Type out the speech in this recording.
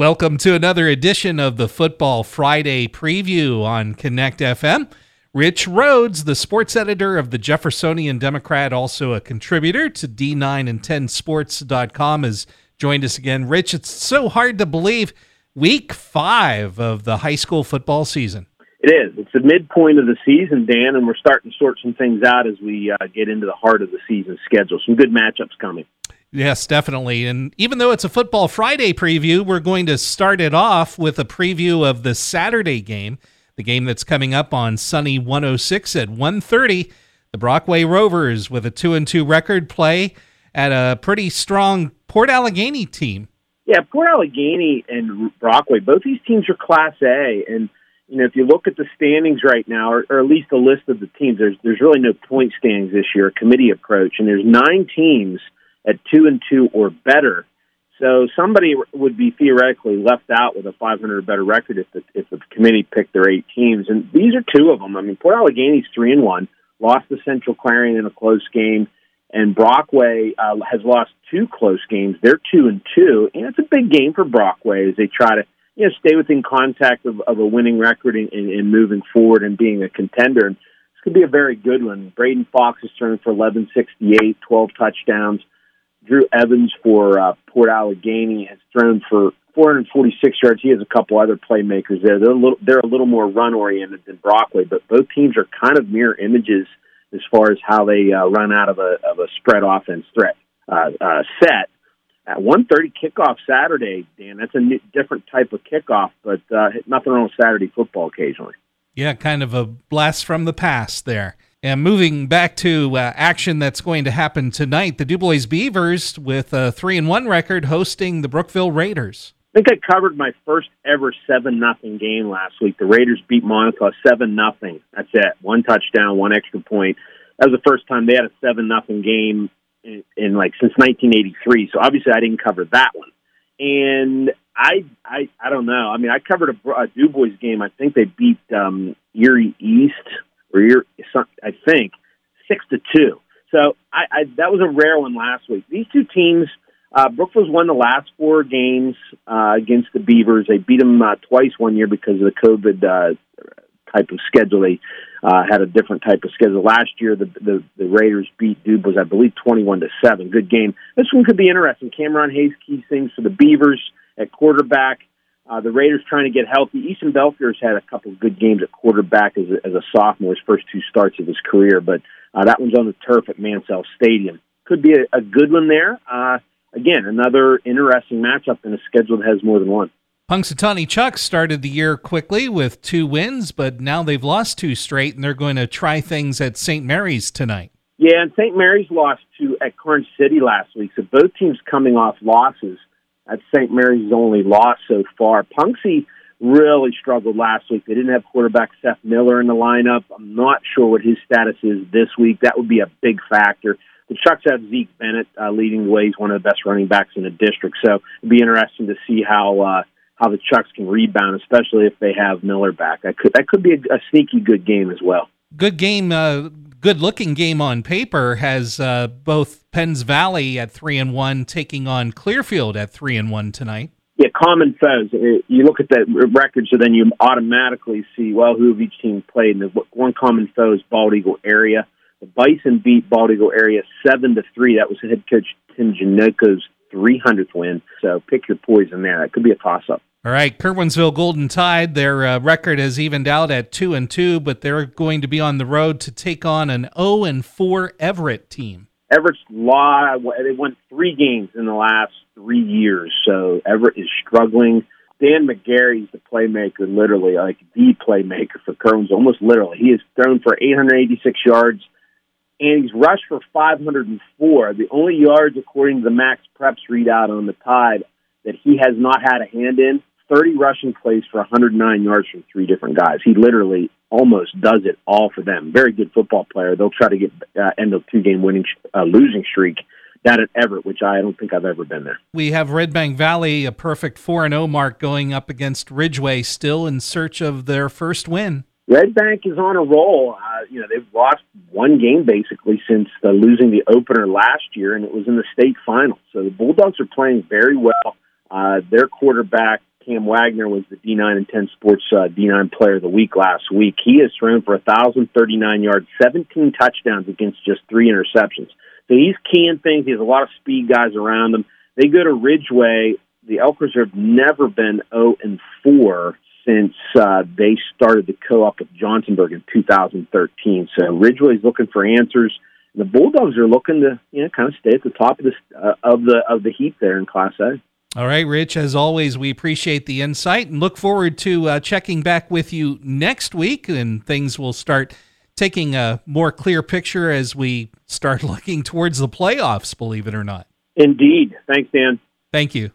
Welcome to another edition of the Football Friday preview on Connect FM. Rich Rhodes, the sports editor of the Jeffersonian Democrat, also a contributor to D9 and 10sports.com, has joined us again. Rich, it's so hard to believe week five of the high school football season. It is. It's the midpoint of the season, Dan, and we're starting to sort some things out as we uh, get into the heart of the season schedule. Some good matchups coming. Yes, definitely. And even though it's a Football Friday preview, we're going to start it off with a preview of the Saturday game, the game that's coming up on Sunny 106 at 1:30. The Brockway Rovers with a 2 and 2 record play at a pretty strong Port Allegany team. Yeah, Port Allegany and Brockway, both these teams are class A and you know, if you look at the standings right now, or, or at least a list of the teams, there's there's really no point standings this year, a committee approach, and there's nine teams at two and two or better. So somebody would be theoretically left out with a 500 or better record if the if the committee picked their eight teams, and these are two of them. I mean, Port Allegany's three and one, lost to Central Clarion in a close game, and Brockway uh, has lost two close games. They're two and two, and it's a big game for Brockway as they try to you know stay within contact of, of a winning record and, and, and moving forward and being a contender. And this could be a very good one. Braden Fox has turned for 1168, 12 touchdowns. Drew Evans for uh, Port Allegany has thrown for 446 yards. He has a couple other playmakers there. They're a little, they're a little more run oriented than Brockway, but both teams are kind of mirror images as far as how they uh, run out of a of a spread offense threat uh, uh, set. At 1:30 kickoff Saturday, Dan. That's a new, different type of kickoff, but uh, nothing wrong with Saturday football occasionally. Yeah, kind of a blast from the past there. And moving back to uh, action that's going to happen tonight, the Dubois Beavers with a three and one record hosting the Brookville Raiders. I think I covered my first ever seven nothing game last week. The Raiders beat Monaco seven nothing. That's it. One touchdown, one extra point. That was the first time they had a seven nothing game in, in like since 1983. So obviously I didn't cover that one. And I I I don't know. I mean, I covered a, a Dubois game. I think they beat um, Erie East or you're, I think, six to two. So I, I, that was a rare one last week. These two teams, uh, Brookville's won the last four games uh, against the Beavers. They beat them uh, twice one year because of the COVID uh, type of schedule. They uh, had a different type of schedule last year. The the, the Raiders beat Dubois, I believe, twenty-one to seven. Good game. This one could be interesting. Cameron Hayes keys things for the Beavers at quarterback. Uh, the Raiders trying to get healthy. Easton Belfier's had a couple of good games at quarterback as a, as a sophomore, his first two starts of his career, but uh, that one's on the turf at Mansell Stadium. Could be a, a good one there. Uh, again, another interesting matchup in a schedule that has more than one. Punxsutawney Chuck started the year quickly with two wins, but now they've lost two straight, and they're going to try things at St. Mary's tonight. Yeah, and St. Mary's lost to at Karns City last week, so both teams coming off losses. At St. Mary's only loss so far. Punxsy really struggled last week. They didn't have quarterback Seth Miller in the lineup. I'm not sure what his status is this week. That would be a big factor. The Chucks have Zeke Bennett uh, leading the way. He's one of the best running backs in the district. So it'd be interesting to see how uh, how the Chucks can rebound, especially if they have Miller back. That could that could be a, a sneaky good game as well. Good game. Uh, good looking game on paper has uh, both Penns Valley at three and one taking on Clearfield at three and one tonight. Yeah, common foes. Uh, you look at the record, so then you automatically see well who have each team played. And the one common foe is Bald Eagle area. The Bison beat Bald Eagle area seven to three. That was head coach Tim Janocko's 300th win. So pick your poison there. It could be a toss up. All right, Curwensville Golden Tide. Their uh, record has evened out at two and two, but they're going to be on the road to take on an zero oh and four Everett team. Everett's law. They won three games in the last three years, so Everett is struggling. Dan McGarry's the playmaker, literally like the playmaker for Kerwins, almost literally. He has thrown for 886 yards, and he's rushed for 504. The only yards, according to the Max Preps readout on the Tide, that he has not had a hand in 30 rushing plays for 109 yards from three different guys. He literally almost does it all for them. Very good football player. They'll try to get uh, end of two game winning uh, losing streak down at Everett, which I don't think I've ever been there. We have Red Bank Valley, a perfect 4 0 mark going up against Ridgeway, still in search of their first win. Red Bank is on a roll. Uh, you know, they've lost one game basically since uh, losing the opener last year, and it was in the state final. So the Bulldogs are playing very well. Uh, their quarterback, Cam Wagner was the D9 and 10 Sports uh, D9 Player of the Week last week. He has thrown for 1,039 yards, 17 touchdowns against just three interceptions. So he's keying things. He has a lot of speed guys around him. They go to Ridgeway. The Elk have never been 0 and 4 since uh, they started the co-op with Johnsonburg in 2013. So Ridgeway's looking for answers. The Bulldogs are looking to you know kind of stay at the top of the uh, of the of the heap there in Class A. All right, Rich. As always, we appreciate the insight and look forward to uh, checking back with you next week, and things will start taking a more clear picture as we start looking towards the playoffs. Believe it or not. Indeed. Thanks, Dan. Thank you.